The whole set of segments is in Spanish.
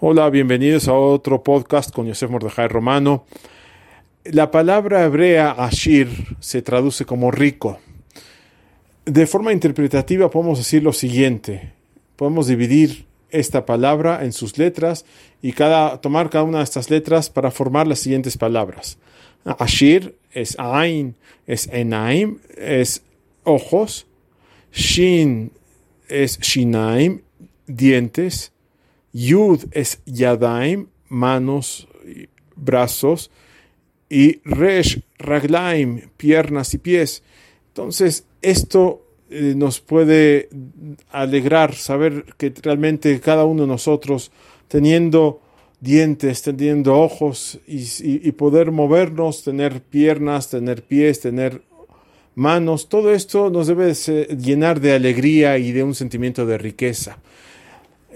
Hola, bienvenidos a otro podcast con Yosef Mordejai Romano. La palabra hebrea Ashir se traduce como rico. De forma interpretativa podemos decir lo siguiente. Podemos dividir esta palabra en sus letras y cada, tomar cada una de estas letras para formar las siguientes palabras. Ashir es Ain, es Enaim, es ojos. Shin es Shinaim, dientes. Yud es Yadaim, manos, brazos, y Resh, Raglaim, piernas y pies. Entonces, esto eh, nos puede alegrar saber que realmente cada uno de nosotros, teniendo dientes, teniendo ojos y, y poder movernos, tener piernas, tener pies, tener manos, todo esto nos debe llenar de alegría y de un sentimiento de riqueza.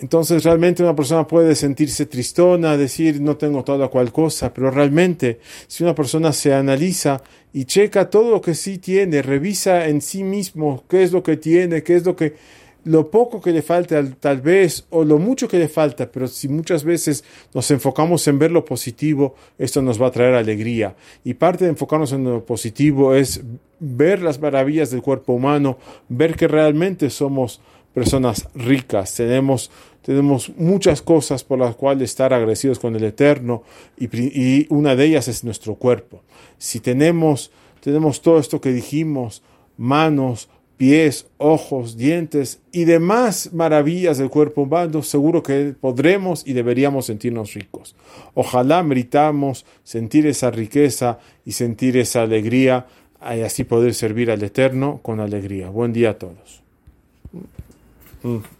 Entonces realmente una persona puede sentirse tristona, decir no tengo toda cual cosa, pero realmente si una persona se analiza y checa todo lo que sí tiene, revisa en sí mismo qué es lo que tiene, qué es lo que lo poco que le falta tal vez o lo mucho que le falta, pero si muchas veces nos enfocamos en ver lo positivo, esto nos va a traer alegría. Y parte de enfocarnos en lo positivo es ver las maravillas del cuerpo humano, ver que realmente somos personas ricas, tenemos, tenemos muchas cosas por las cuales estar agradecidos con el Eterno y, una de ellas es nuestro cuerpo. Si tenemos, tenemos todo esto que dijimos, manos, pies, ojos, dientes y demás maravillas del cuerpo humano, seguro que podremos y deberíamos sentirnos ricos. Ojalá meritamos sentir esa riqueza y sentir esa alegría y así poder servir al Eterno con alegría. Buen día a todos. Mm.